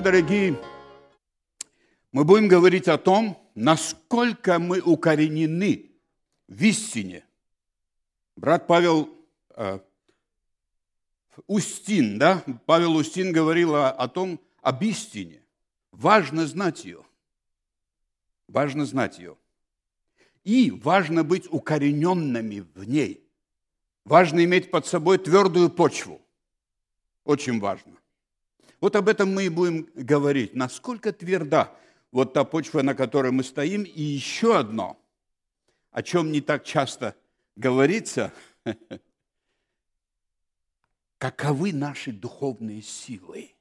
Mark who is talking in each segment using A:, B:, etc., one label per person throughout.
A: Сегодня, дорогие, мы будем говорить о том, насколько мы укоренены в истине. Брат Павел э, Устин, да, Павел Устин говорил о, о том, об истине. Важно знать ее. Важно знать ее. И важно быть укорененными в ней. Важно иметь под собой твердую почву. Очень важно. Вот об этом мы и будем говорить. Насколько тверда вот та почва, на которой мы стоим. И еще одно, о чем не так часто говорится, каковы наши духовные силы.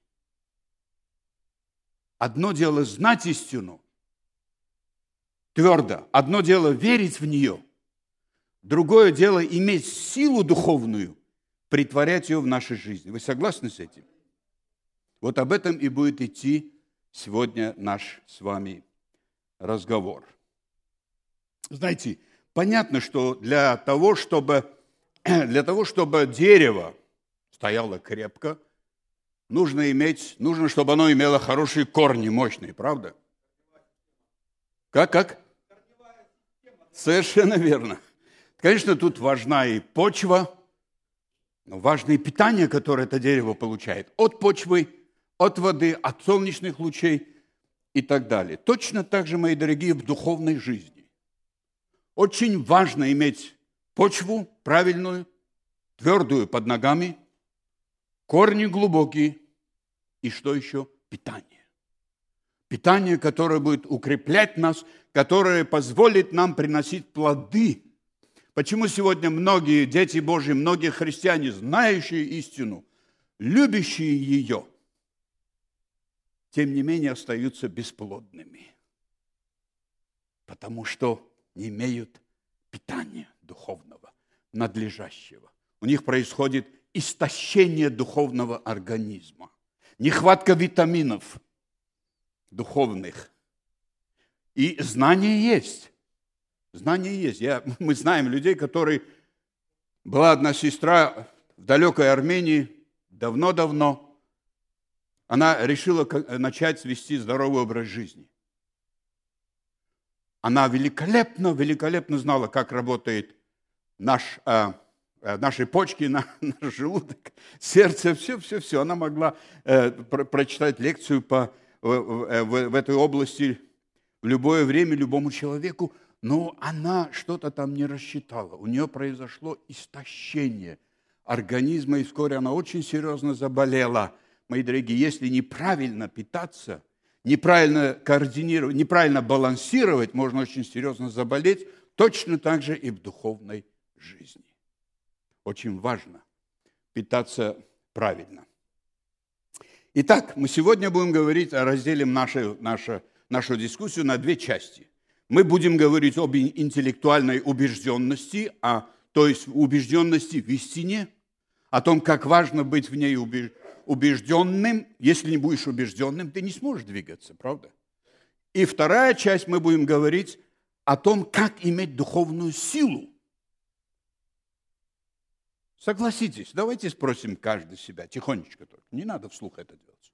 A: Одно дело знать истину твердо, одно дело верить в нее, другое дело иметь силу духовную, притворять ее в нашей жизни. Вы согласны с этим? Вот об этом и будет идти сегодня наш с вами разговор. Знаете, понятно, что для того, чтобы, для того, чтобы дерево стояло крепко, нужно иметь, нужно, чтобы оно имело хорошие корни, мощные, правда? Как, как? Совершенно верно. Конечно, тут важна и почва, но важно и питание, которое это дерево получает от почвы от воды, от солнечных лучей и так далее. Точно так же, мои дорогие, в духовной жизни. Очень важно иметь почву правильную, твердую под ногами, корни глубокие и что еще? Питание. Питание, которое будет укреплять нас, которое позволит нам приносить плоды. Почему сегодня многие дети Божьи, многие христиане, знающие истину, любящие ее – тем не менее остаются бесплодными, потому что не имеют питания духовного, надлежащего. У них происходит истощение духовного организма, нехватка витаминов духовных. И знание есть. Знание есть. Я, мы знаем людей, которые... Была одна сестра в далекой Армении давно-давно – она решила начать вести здоровый образ жизни. Она великолепно, великолепно знала, как работает наш, э, э наши почки, наш желудок, сердце, все, все, все. Она могла э, про, прочитать лекцию по, в, в, в этой области в любое время любому человеку, но она что-то там не рассчитала. У нее произошло истощение организма, и вскоре она очень серьезно заболела – мои дорогие, если неправильно питаться, неправильно координировать, неправильно балансировать, можно очень серьезно заболеть, точно так же и в духовной жизни. Очень важно питаться правильно. Итак, мы сегодня будем говорить, разделим нашу, нашу, нашу дискуссию на две части. Мы будем говорить об интеллектуальной убежденности, а, то есть убежденности в истине, о том, как важно быть в ней убежденным, убежденным. Если не будешь убежденным, ты не сможешь двигаться, правда? И вторая часть мы будем говорить о том, как иметь духовную силу. Согласитесь, давайте спросим каждый себя, тихонечко только. Не надо вслух это делать.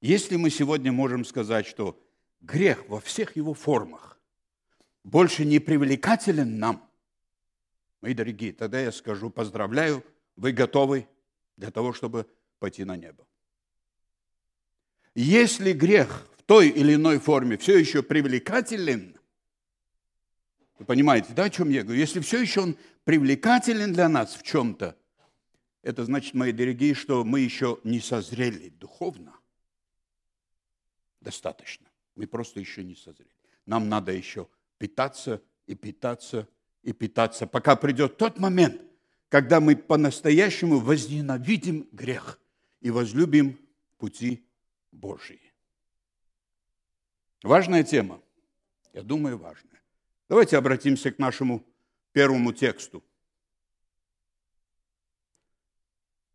A: Если мы сегодня можем сказать, что грех во всех его формах больше не привлекателен нам, мои дорогие, тогда я скажу, поздравляю, вы готовы для того, чтобы пойти на небо. Если грех в той или иной форме все еще привлекателен, вы понимаете, да, о чем я говорю? Если все еще он привлекателен для нас в чем-то, это значит, мои дорогие, что мы еще не созрели духовно достаточно. Мы просто еще не созрели. Нам надо еще питаться и питаться и питаться, пока придет тот момент – когда мы по-настоящему возненавидим грех и возлюбим пути Божьи. Важная тема. Я думаю, важная. Давайте обратимся к нашему первому тексту.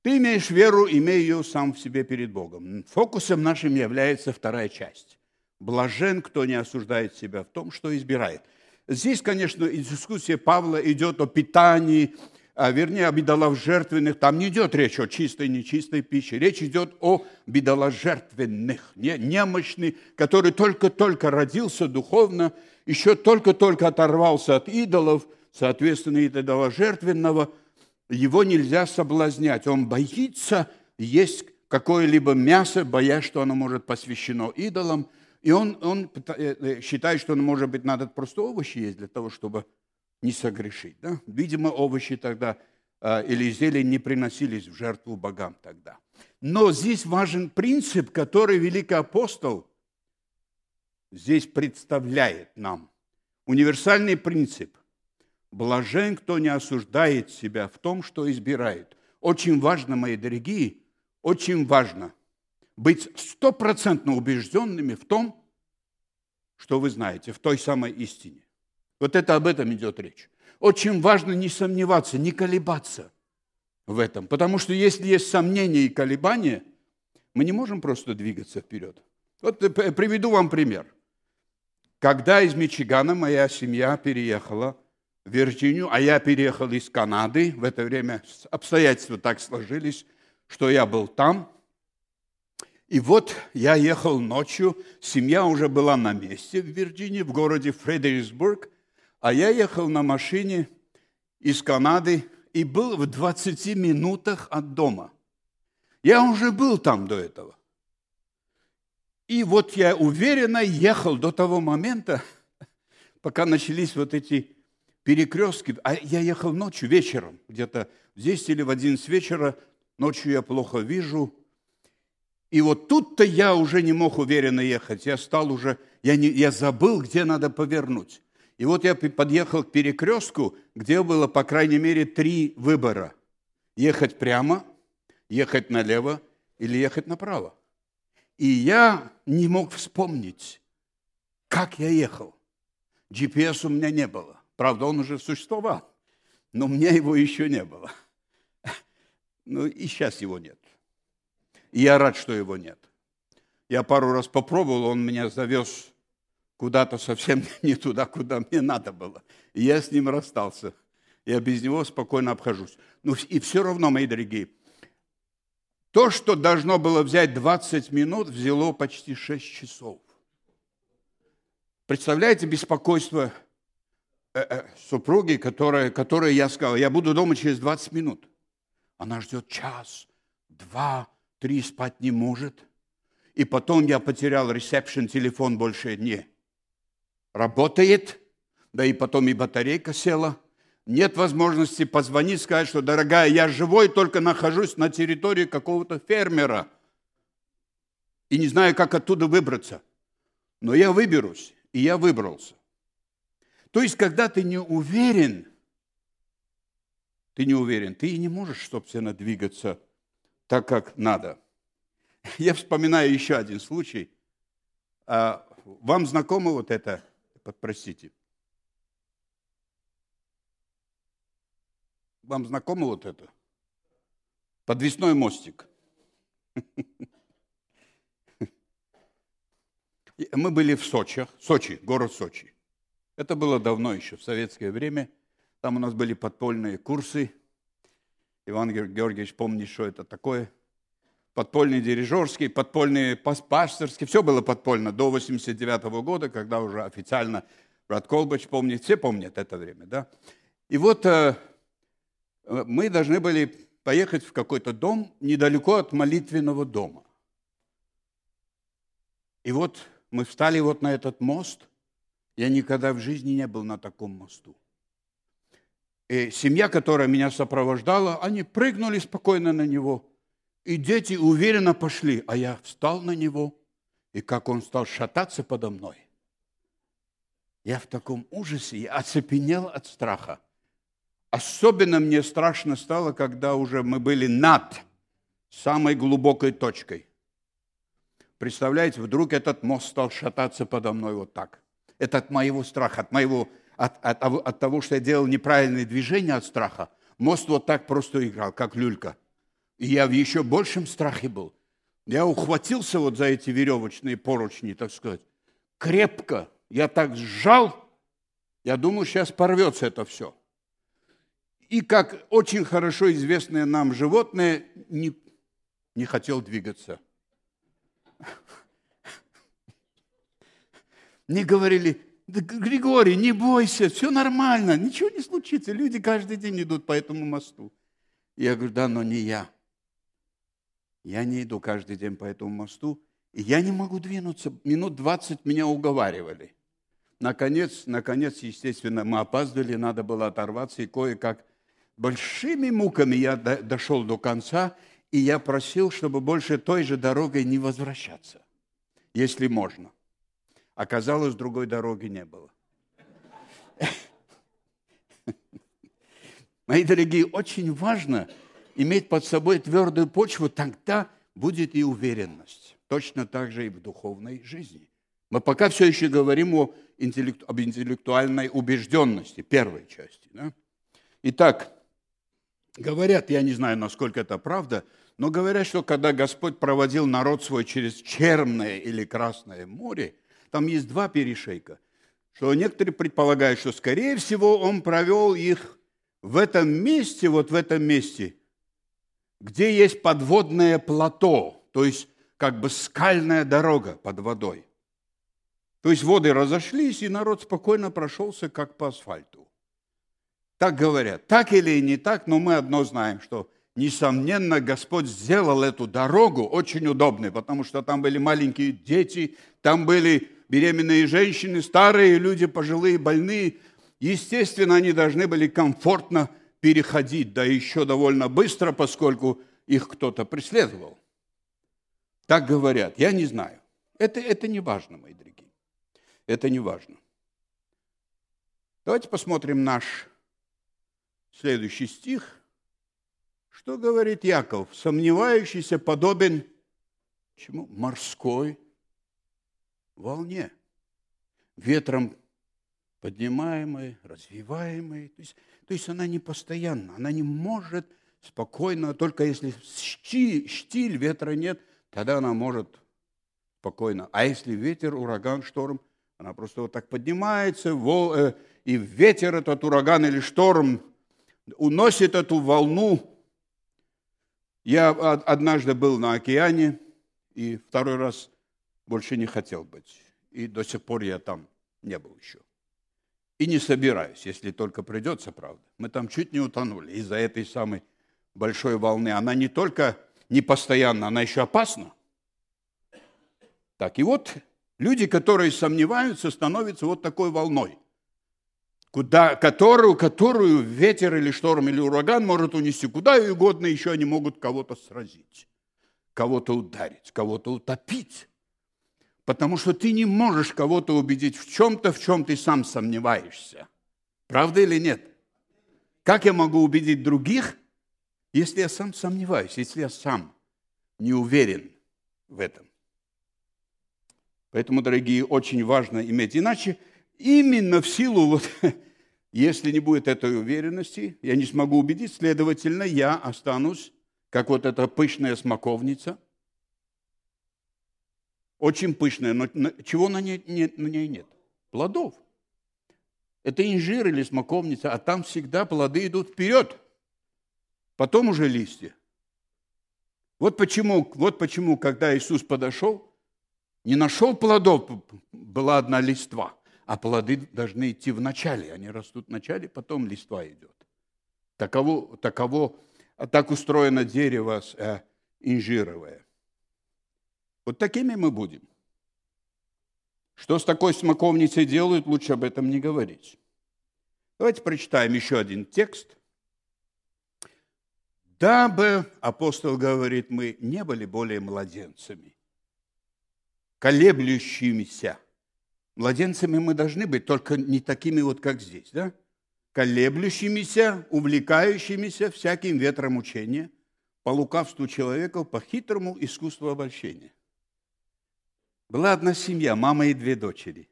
A: Ты имеешь веру, имей ее сам в себе перед Богом. Фокусом нашим является вторая часть. Блажен, кто не осуждает себя в том, что избирает. Здесь, конечно, дискуссия Павла идет о питании, а, вернее, об идоложертвенных, там не идет речь о чистой, нечистой пище. Речь идет о идоложертвенных, не, немощный, который только-только родился духовно, еще только-только оторвался от идолов, соответственно, идоложертвенного, его нельзя соблазнять. Он боится есть какое-либо мясо, боясь, что оно может посвящено идолам. И он, он э, э, считает, что, может быть, надо просто овощи есть для того, чтобы не согрешить. Да? Видимо, овощи тогда э, или зелень не приносились в жертву богам тогда. Но здесь важен принцип, который великий апостол здесь представляет нам. Универсальный принцип. Блажен, кто не осуждает себя в том, что избирает. Очень важно, мои дорогие, очень важно быть стопроцентно убежденными в том, что вы знаете, в той самой истине. Вот это об этом идет речь. Очень важно не сомневаться, не колебаться в этом. Потому что если есть сомнения и колебания, мы не можем просто двигаться вперед. Вот приведу вам пример. Когда из Мичигана моя семья переехала в Вирджинию, а я переехал из Канады, в это время обстоятельства так сложились, что я был там. И вот я ехал ночью, семья уже была на месте в Вирджинии, в городе Фредериксбург, а я ехал на машине из Канады и был в 20 минутах от дома. Я уже был там до этого. И вот я уверенно ехал до того момента, пока начались вот эти перекрестки. А я ехал ночью, вечером, где-то в 10 или в 11 вечера. Ночью я плохо вижу. И вот тут-то я уже не мог уверенно ехать. Я стал уже, я, не, я забыл, где надо повернуть. И вот я подъехал к перекрестку, где было, по крайней мере, три выбора. Ехать прямо, ехать налево или ехать направо. И я не мог вспомнить, как я ехал. GPS у меня не было. Правда, он уже существовал, но у меня его еще не было. Ну и сейчас его нет. И я рад, что его нет. Я пару раз попробовал, он меня завез куда-то совсем не туда, куда мне надо было. И я с ним расстался. Я без него спокойно обхожусь. Ну и все равно, мои дорогие, то, что должно было взять 20 минут, взяло почти 6 часов. Представляете беспокойство э, э, супруги, которая, которая я сказал, я буду дома через 20 минут. Она ждет час, два, три, спать не может. И потом я потерял ресепшн, телефон больше не работает, да и потом и батарейка села – нет возможности позвонить, сказать, что, дорогая, я живой, только нахожусь на территории какого-то фермера и не знаю, как оттуда выбраться. Но я выберусь, и я выбрался. То есть, когда ты не уверен, ты не уверен, ты и не можешь, собственно, двигаться так, как надо. Я вспоминаю еще один случай. А, вам знакомо вот это, простите, Вам знакомо вот это? Подвесной мостик. Мы были в Сочи, Сочи, город Сочи. Это было давно еще, в советское время. Там у нас были подпольные курсы. Иван Георгиевич помнит, что это такое. Подпольный дирижерский, подпольный пасторский. Все было подпольно до 89 года, когда уже официально брат Колбач помнит. Все помнят это время, да? И вот Э, мы должны были поехать в какой-то дом недалеко от молитвенного дома. И вот мы встали вот на этот мост. Я никогда в жизни не был на таком мосту. И семья, которая меня сопровождала, они прыгнули спокойно на него. И дети уверенно пошли, а я встал на него, и как он стал шататься подо мной. Я в таком ужасе, я оцепенел от страха. Особенно мне страшно стало, когда уже мы были над самой глубокой точкой. Представляете, вдруг этот мост стал шататься подо мной вот так. Это от моего страха, от, моего, от, от, от того, что я делал неправильные движения от страха. Мост вот так просто играл, как люлька. И я в еще большем страхе был. Я ухватился вот за эти веревочные поручни, так сказать, крепко. Я так сжал, я думаю, сейчас порвется это все. и как очень хорошо известное нам животное, не, не хотел двигаться. Мне говорили, да, Григорий, не бойся, все нормально, ничего не случится. Люди каждый день идут по этому мосту. Я говорю, да, но не я. Я не иду каждый день по этому мосту, и я не могу двинуться. Минут 20 меня уговаривали. Наконец, наконец, естественно, мы опаздывали, надо было оторваться, и кое-как большими муками я дошел до конца, и я просил, чтобы больше той же дорогой не возвращаться, если можно. Оказалось, другой дороги не было. Мои дорогие, очень важно иметь под собой твердую почву, тогда будет и уверенность. Точно так же и в духовной жизни. Мы пока все еще говорим о интеллекту, об интеллектуальной убежденности, первой части. Да? Итак, говорят, я не знаю, насколько это правда, но говорят, что когда Господь проводил народ свой через Черное или Красное море – там есть два перешейка. Что некоторые предполагают, что, скорее всего, он провел их в этом месте, вот в этом месте, где есть подводное плато, то есть как бы скальная дорога под водой. То есть воды разошлись, и народ спокойно прошелся, как по асфальту. Так говорят. Так или не так, но мы одно знаем, что, несомненно, Господь сделал эту дорогу очень удобной, потому что там были маленькие дети, там были беременные женщины, старые люди, пожилые, больные. Естественно, они должны были комфортно переходить, да еще довольно быстро, поскольку их кто-то преследовал. Так говорят. Я не знаю. Это, это не важно, мои дорогие. Это не важно. Давайте посмотрим наш следующий стих. Что говорит Яков? Сомневающийся подобен чему? Морской волне, ветром поднимаемой, развиваемой. То есть, то есть она не постоянна, она не может спокойно, только если штиль, штиль, ветра нет, тогда она может спокойно. А если ветер, ураган, шторм, она просто вот так поднимается, э, и ветер этот ураган или шторм уносит эту волну. Я однажды был на океане, и второй раз больше не хотел быть. И до сих пор я там не был еще. И не собираюсь, если только придется, правда. Мы там чуть не утонули из-за этой самой большой волны. Она не только не постоянна, она еще опасна. Так, и вот люди, которые сомневаются, становятся вот такой волной, куда, которую, которую ветер или шторм или ураган может унести куда угодно, еще они могут кого-то сразить, кого-то ударить, кого-то утопить. Потому что ты не можешь кого-то убедить в чем-то, в чем ты сам сомневаешься. Правда или нет? Как я могу убедить других, если я сам сомневаюсь, если я сам не уверен в этом? Поэтому, дорогие, очень важно иметь. Иначе именно в силу, вот, если не будет этой уверенности, я не смогу убедить, следовательно, я останусь, как вот эта пышная смоковница – очень пышная, но чего на ней, нет, на ней нет? Плодов. Это инжир или смоковница, а там всегда плоды идут вперед. Потом уже листья. Вот почему, вот почему, когда Иисус подошел, не нашел плодов, была одна листва, а плоды должны идти в начале. Они растут в начале, потом листва идет. Таково, таково, так устроено дерево э, инжировое. Вот такими мы будем. Что с такой смоковницей делают, лучше об этом не говорить. Давайте прочитаем еще один текст. Дабы, апостол говорит, мы не были более младенцами, колеблющимися. Младенцами мы должны быть, только не такими вот, как здесь, да? Колеблющимися, увлекающимися всяким ветром учения, по лукавству человеков, по хитрому искусству обольщения. Была одна семья, мама и две дочери.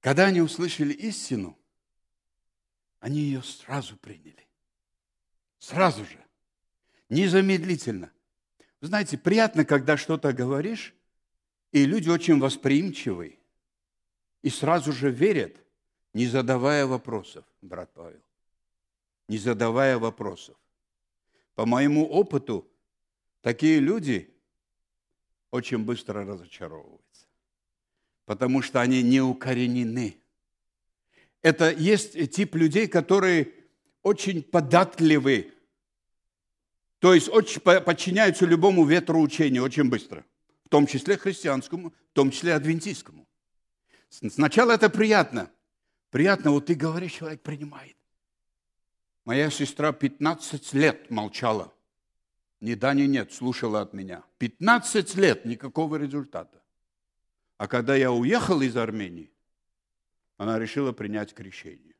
A: Когда они услышали истину, они ее сразу приняли. Сразу же. Незамедлительно. Знаете, приятно, когда что-то говоришь, и люди очень восприимчивы, и сразу же верят, не задавая вопросов, брат Павел. не задавая вопросов. По моему опыту, такие люди очень быстро разочаровываются, потому что они не укоренены. Это есть тип людей, которые очень податливы, то есть очень подчиняются любому ветру учения очень быстро, в том числе христианскому, в том числе адвентистскому. Сначала это приятно. Приятно, вот ты говоришь, человек принимает. Моя сестра 15 лет молчала. Ни да, ни нет, слушала от меня. 15 лет, никакого результата. А когда я уехал из Армении, она решила принять крещение.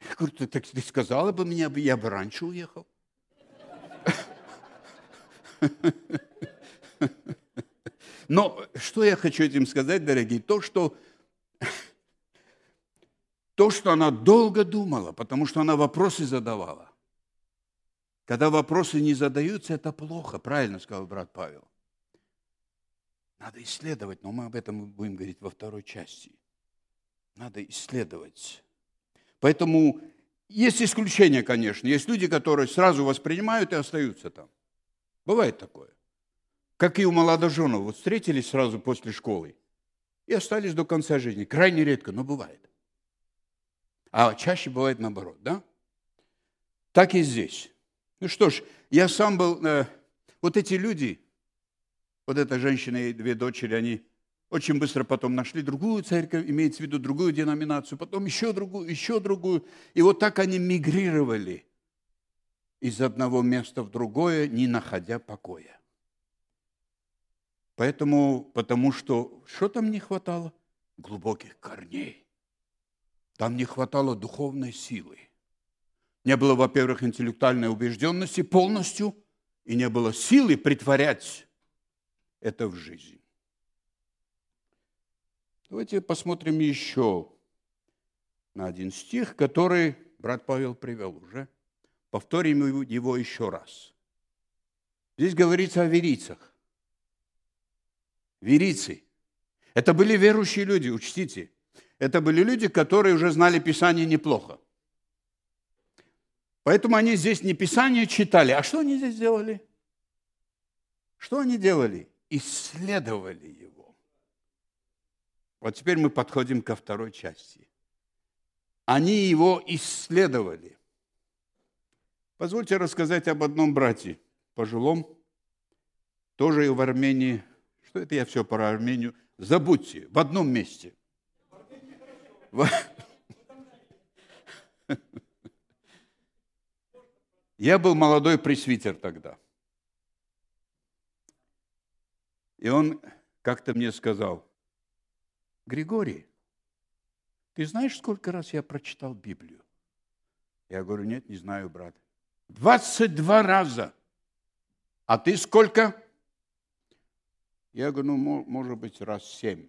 A: Я говорю, ты, так, ты сказала бы мне, я бы раньше уехал. Но что я хочу этим сказать, дорогие? То, что, то, что она долго думала, потому что она вопросы задавала. Когда вопросы не задаются, это плохо, правильно сказал брат Павел. Надо исследовать, но мы об этом будем говорить во второй части. Надо исследовать. Поэтому есть исключения, конечно. Есть люди, которые сразу воспринимают и остаются там. Бывает такое. Как и у молодоженов. Вот встретились сразу после школы и остались до конца жизни. Крайне редко, но бывает. А чаще бывает наоборот, да? Так и здесь. Ну что ж, я сам был... Э, вот эти люди, вот эта женщина и две дочери, они очень быстро потом нашли другую церковь, имеется в виду другую деноминацию, потом еще другую, еще другую. И вот так они мигрировали из одного места в другое, не находя покоя. Поэтому, потому что, что там не хватало? Глубоких корней. Там не хватало духовной силы. Не было, во-первых, интеллектуальной убежденности полностью, и не было силы притворять это в жизнь. Давайте посмотрим еще на один стих, который брат Павел привел уже. Повторим его еще раз. Здесь говорится о верицах. Верицы. Это были верующие люди, учтите. Это были люди, которые уже знали Писание неплохо. Поэтому они здесь не Писание читали. А что они здесь делали? Что они делали? Исследовали его. Вот теперь мы подходим ко второй части. Они его исследовали. Позвольте рассказать об одном брате, пожилом, тоже и в Армении. Что это я все про Армению? Забудьте, в одном месте. Я был молодой пресвитер тогда. И он как-то мне сказал, Григорий, ты знаешь, сколько раз я прочитал Библию? Я говорю, нет, не знаю, брат. 22 раза. А ты сколько? Я говорю, ну, может быть, раз семь,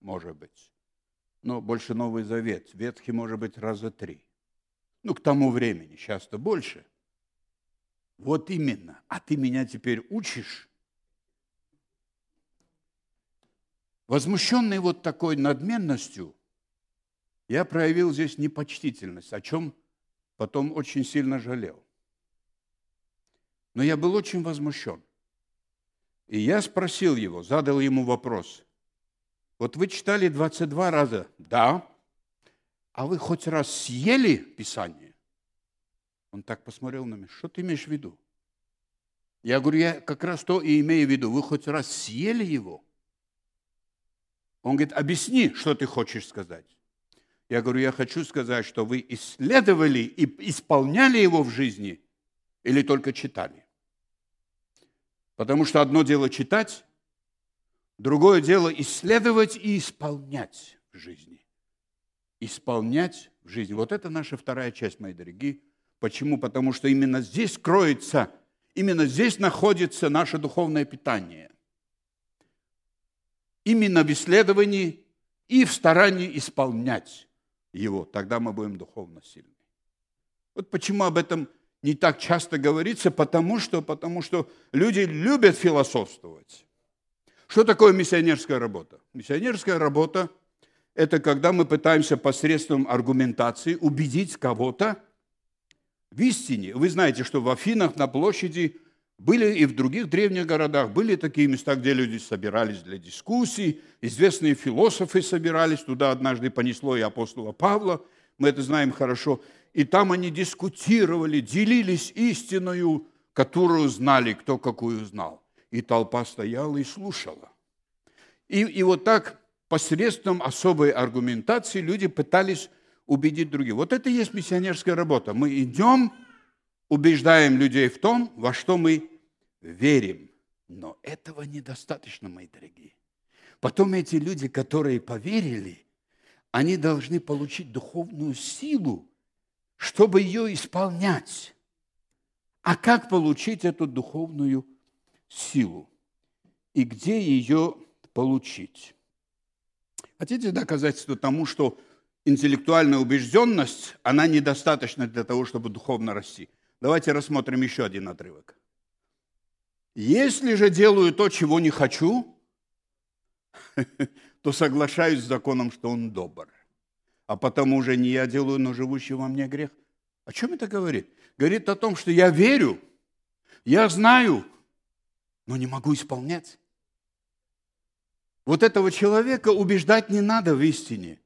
A: может быть. Но больше Новый Завет. Ветхий, может быть, раза три. Ну, к тому времени, часто больше – вот именно. А ты меня теперь учишь? Возмущенный вот такой надменностью, я проявил здесь непочтительность, о чем потом очень сильно жалел. Но я был очень возмущен. И я спросил его, задал ему вопрос. Вот вы читали 22 раза. Да. А вы хоть раз съели Писание? Он так посмотрел на меня. Что ты имеешь в виду? Я говорю, я как раз то и имею в виду. Вы хоть раз съели его? Он говорит, объясни, что ты хочешь сказать. Я говорю, я хочу сказать, что вы исследовали и исполняли его в жизни или только читали. Потому что одно дело читать, другое дело исследовать и исполнять в жизни. Исполнять в жизни. Вот это наша вторая часть, мои дорогие. Почему? Потому что именно здесь кроется, именно здесь находится наше духовное питание. Именно в исследовании и в старании исполнять его. Тогда мы будем духовно сильны. Вот почему об этом не так часто говорится, потому что, потому что люди любят философствовать. Что такое миссионерская работа? Миссионерская работа – это когда мы пытаемся посредством аргументации убедить кого-то – в истине. Вы знаете, что в Афинах на площади были и в других древних городах, были такие места, где люди собирались для дискуссий, известные философы собирались, туда однажды понесло и апостола Павла, мы это знаем хорошо, и там они дискутировали, делились истиною, которую знали, кто какую знал. И толпа стояла и слушала. И, и вот так посредством особой аргументации люди пытались убедить других. Вот это и есть миссионерская работа. Мы идем, убеждаем людей в том, во что мы верим. Но этого недостаточно, мои дорогие. Потом эти люди, которые поверили, они должны получить духовную силу, чтобы ее исполнять. А как получить эту духовную силу? И где ее получить? Хотите доказательство тому, что интеллектуальная убежденность, она недостаточна для того, чтобы духовно расти? Давайте рассмотрим еще один отрывок. Если же делаю то, чего не хочу, то соглашаюсь с законом, что он добр. А потому же не я делаю, но живущий во мне грех. О чем это говорит? Говорит о том, что я верю, я знаю, но не могу исполнять. Вот этого человека убеждать не надо в истине.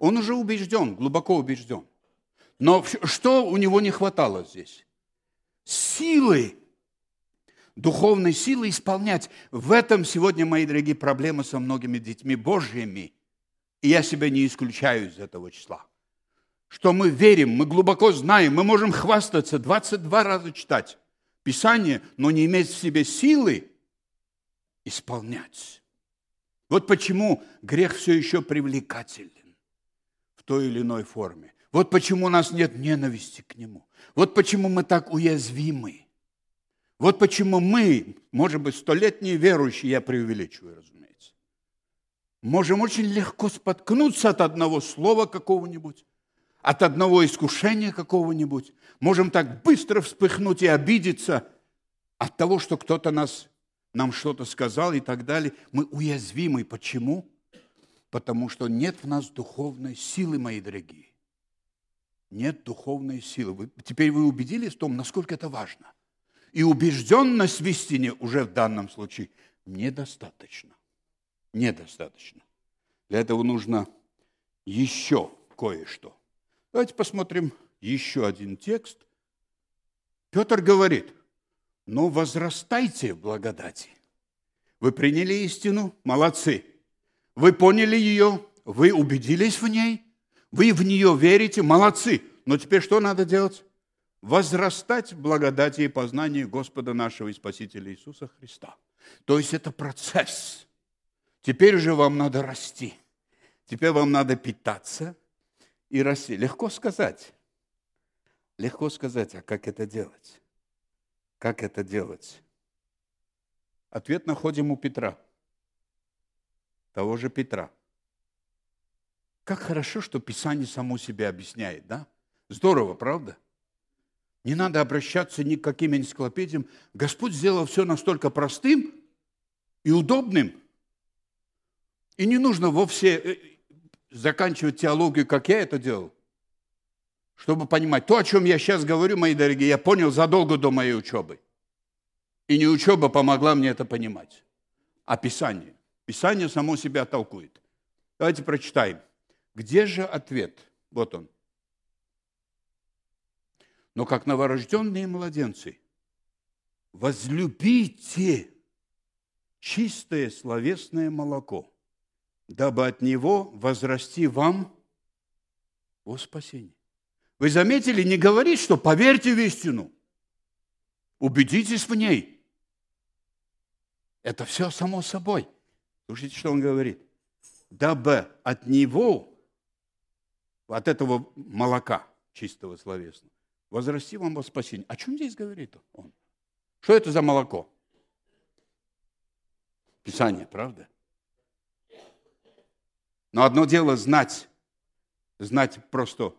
A: Он уже убежден, глубоко убежден. Но что у него не хватало здесь? Силы, духовной силы исполнять. В этом сегодня, мои дорогие, проблемы со многими детьми Божьими. И я себя не исключаю из этого числа. Что мы верим, мы глубоко знаем, мы можем хвастаться, 22 раза читать Писание, но не иметь в себе силы исполнять. Вот почему грех все еще привлекателен в той или иной форме. Вот почему у нас нет ненависти к нему. Вот почему мы так уязвимы. Вот почему мы, может быть, столетние верующие, я преувеличиваю, разумеется, можем очень легко споткнуться от одного слова какого-нибудь, от одного искушения какого-нибудь. Можем так быстро вспыхнуть и обидеться от того, что кто-то нас нам что-то сказал и так далее, мы уязвимы. Почему? Потому что нет в нас духовной силы, мои дорогие. Нет духовной силы. Вы, теперь вы убедились в том, насколько это важно. И убежденность в истине уже в данном случае недостаточно. Недостаточно. Для этого нужно еще кое-что. Давайте посмотрим еще один текст. Петр говорит – но возрастайте в благодати. Вы приняли истину, молодцы. Вы поняли ее, вы убедились в ней, вы в нее верите, молодцы. Но теперь что надо делать? Возрастать в благодати и познании Господа нашего и Спасителя Иисуса Христа. То есть это процесс. Теперь уже вам надо расти. Теперь вам надо питаться и расти. Легко сказать. Легко сказать, а как это делать? Как это делать? Ответ находим у Петра. Того же Петра. Как хорошо, что Писание само себя объясняет, да? Здорово, правда? Не надо обращаться ни к каким энциклопедиям. Господь сделал все настолько простым и удобным. И не нужно вовсе э, заканчивать теологию, как я это делал чтобы понимать. То, о чем я сейчас говорю, мои дорогие, я понял задолго до моей учебы. И не учеба помогла мне это понимать, а Писание. Писание само себя толкует. Давайте прочитаем. Где же ответ? Вот он. Но как новорожденные младенцы, возлюбите чистое словесное молоко, дабы от него возрасти вам о спасении. Вы заметили, не говорит, что поверьте в истину. Убедитесь в ней. Это все само собой. Слушайте, что он говорит. Дабы от него, от этого молока чистого словесного, возрасти вам во спасение. О чем здесь говорит он? Что это за молоко? Писание, правда? Но одно дело знать, знать просто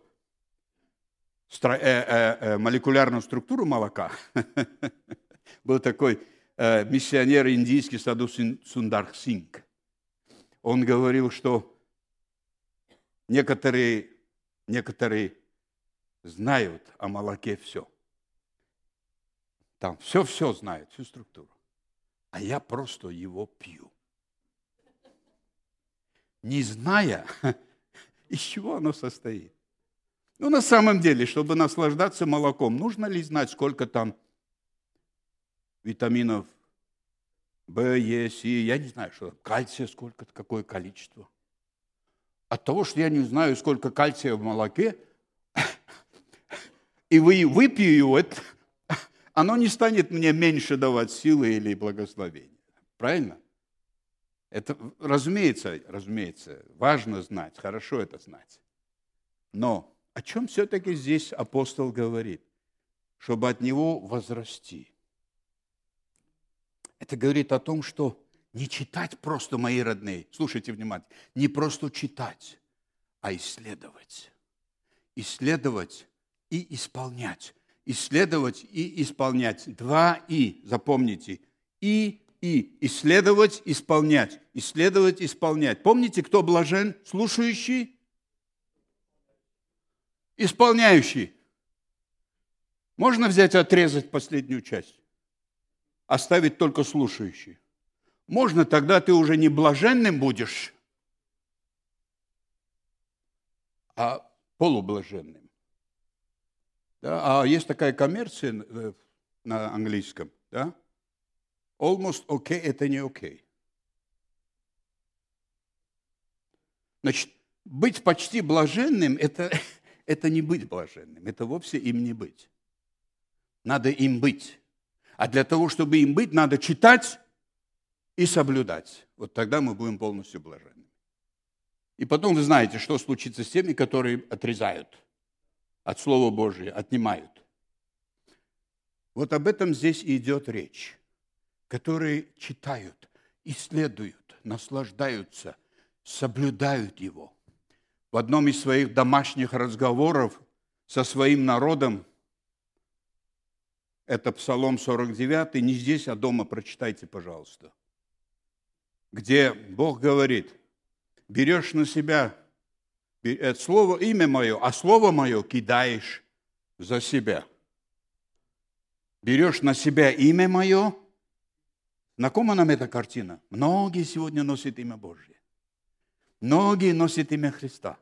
A: Э, э, э, молекулярную структуру молока. Был такой миссионер индийский Саду Сундар Синг. Он говорил, что некоторые, некоторые знают о молоке все. Там все-все знают, всю структуру. А я просто его пью. Не зная, из чего оно состоит. Ну, на самом деле, чтобы наслаждаться молоком, нужно ли знать, сколько там витаминов В, Е, С, я не знаю, что кальция сколько, какое количество. От того, что я не знаю, сколько кальция в молоке, и вы выпью его, это, оно не станет мне меньше давать силы или благословения. Правильно? Это, разумеется, разумеется, важно знать, хорошо это знать. Но о чем все-таки здесь апостол говорит? Чтобы от него возрасти. Это говорит о том, что не читать просто, мои родные, слушайте внимательно, не просто читать, а исследовать. Исследовать и исполнять. Исследовать и исполнять. Два «и», запомните. И, и. Исследовать, исполнять. Исследовать, исполнять. Помните, кто блажен? Слушающий? Исполняющий. Можно взять и отрезать последнюю часть? Оставить только слушающий. Можно, тогда ты уже не блаженным будешь, а полублаженным. Да? А есть такая коммерция э, на английском, да? Almost okay – это не. Okay. Значит, быть почти блаженным это, – это не быть блаженным, это вовсе им не быть. Надо им быть. А для того, чтобы им быть, надо читать и соблюдать. Вот тогда мы будем полностью блаженными. И потом вы знаете, что случится с теми, которые отрезают от Слова Божия, отнимают. Вот об этом здесь и идет речь. Которые читают, исследуют, наслаждаются, соблюдают его. В одном из своих домашних разговоров со своим народом это Псалом 49, не здесь, а дома прочитайте, пожалуйста. Где Бог говорит, берешь на себя это слово, имя мое, а слово мое кидаешь за себя. Берешь на себя имя мое. Знакома нам эта картина? Многие сегодня носят имя Божье. Многие носят имя Христа.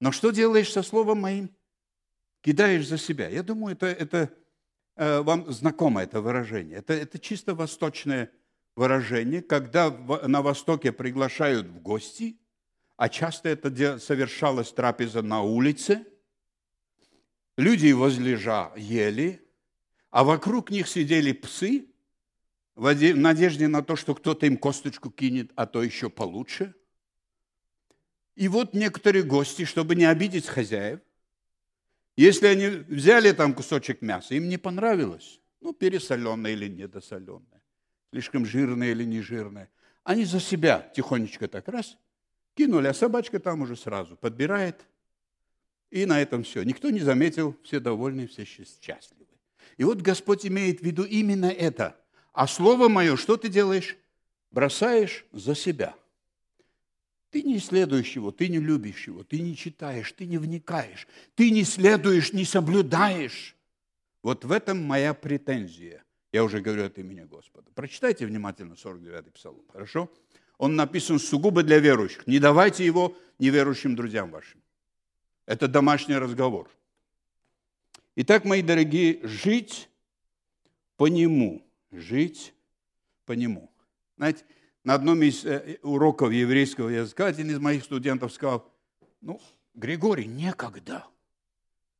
A: Но что делаешь со словом моим? Кидаешь за себя. Я думаю, это, это вам знакомо это выражение. Это, это чисто восточное выражение, когда на Востоке приглашают в гости, а часто это совершалось трапеза на улице, люди возлежа ели, а вокруг них сидели псы в надежде на то, что кто-то им косточку кинет, а то еще получше. И вот некоторые гости, чтобы не обидеть хозяев, если они взяли там кусочек мяса, им не понравилось, ну, пересоленное или недосоленное, слишком жирное или не жирное, они за себя тихонечко так раз кинули, а собачка там уже сразу подбирает, и на этом все. Никто не заметил, все довольны, все счастливы. И вот Господь имеет в виду именно это. А слово мое, что ты делаешь? Бросаешь за себя. Ты не исследуешь его, ты не любишь его, ты не читаешь, ты не вникаешь, ты не следуешь, не соблюдаешь. Вот в этом моя претензия. Я уже говорю от имени Господа. Прочитайте внимательно 49-й псалом, хорошо? Он написан сугубо для верующих. Не давайте его неверующим друзьям вашим. Это домашний разговор. Итак, мои дорогие, жить по нему. Жить по нему. Знаете, на одном из э, уроков еврейского языка один из моих студентов сказал, ну, Григорий, некогда.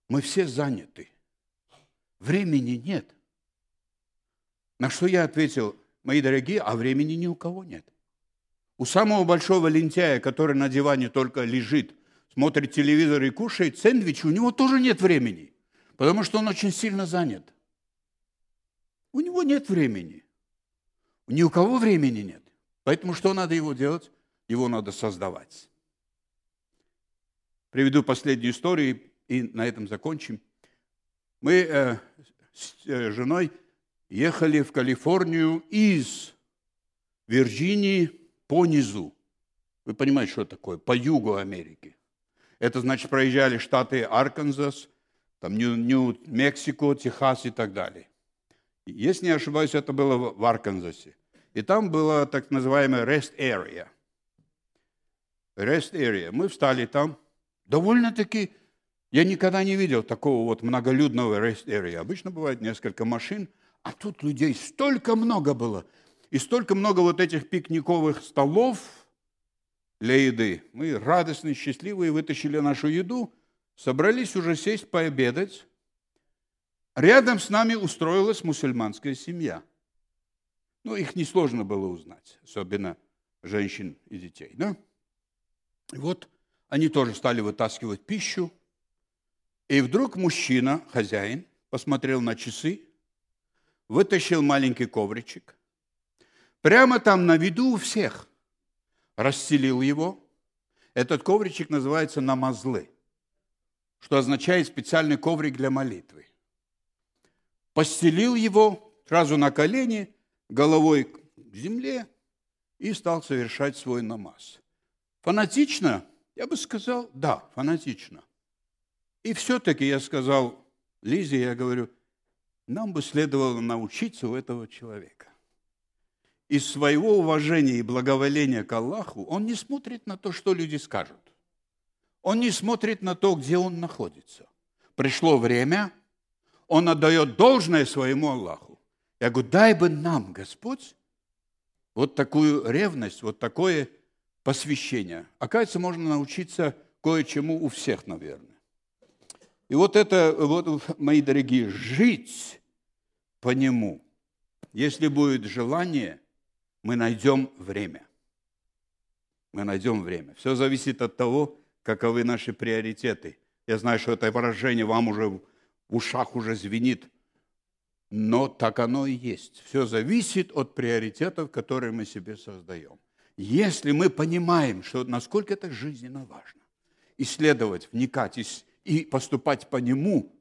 A: Мы все заняты. Времени нет. На что я ответил, мои дорогие, а времени ни у кого нет. У самого большого лентяя, который на диване только лежит, смотрит телевизор и кушает сэндвич, у него тоже нет времени, потому что он очень сильно занят. У него нет времени. Ни у кого времени нет. Поэтому что надо его делать? Его надо создавать. Приведу последнюю историю и на этом закончим. Мы э, с э, женой ехали в Калифорнию из Вирджинии по низу. Вы понимаете, что такое? По югу Америки. Это значит, проезжали штаты Арканзас, там Нью-Мексико, Техас и так далее. Если не ошибаюсь, это было в Арканзасе. И там была так называемая rest area. Rest area. Мы встали там. Довольно-таки я никогда не видел такого вот многолюдного rest area. Обычно бывает несколько машин, а тут людей столько много было. И столько много вот этих пикниковых столов для еды. Мы радостные, счастливые, вытащили нашу еду, собрались уже сесть пообедать. Рядом с нами устроилась мусульманская семья. Ну, их несложно было узнать, особенно женщин и детей. Да? И вот они тоже стали вытаскивать пищу. И вдруг мужчина, хозяин, посмотрел на часы, вытащил маленький ковричек, прямо там на виду у всех расстелил его. Этот ковричек называется намазлы, что означает специальный коврик для молитвы. Постелил его сразу на колени, головой к земле и стал совершать свой намаз. Фанатично? Я бы сказал, да, фанатично. И все-таки я сказал Лизе, я говорю, нам бы следовало научиться у этого человека. Из своего уважения и благоволения к Аллаху он не смотрит на то, что люди скажут. Он не смотрит на то, где он находится. Пришло время, он отдает должное своему Аллаху. Я говорю, дай бы нам, Господь, вот такую ревность, вот такое посвящение. Оказывается, можно научиться кое-чему у всех, наверное. И вот это, вот, мои дорогие, жить по нему. Если будет желание, мы найдем время. Мы найдем время. Все зависит от того, каковы наши приоритеты. Я знаю, что это выражение вам уже в ушах уже звенит, но так оно и есть. Все зависит от приоритетов, которые мы себе создаем. Если мы понимаем, что насколько это жизненно важно, исследовать, вникать, и поступать по нему,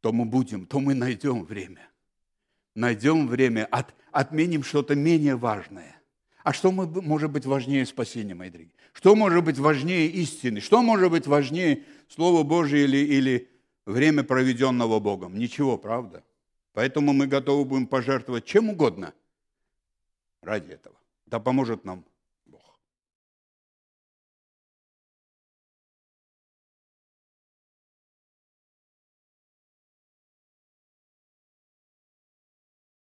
A: то мы будем, то мы найдем время. Найдем время, от, отменим что-то менее важное. А что может быть важнее спасения, мои дорогие? Что может быть важнее истины? Что может быть важнее Слова Божие или, или время, проведенного Богом? Ничего, правда? Поэтому мы готовы будем пожертвовать чем угодно ради этого. Да поможет нам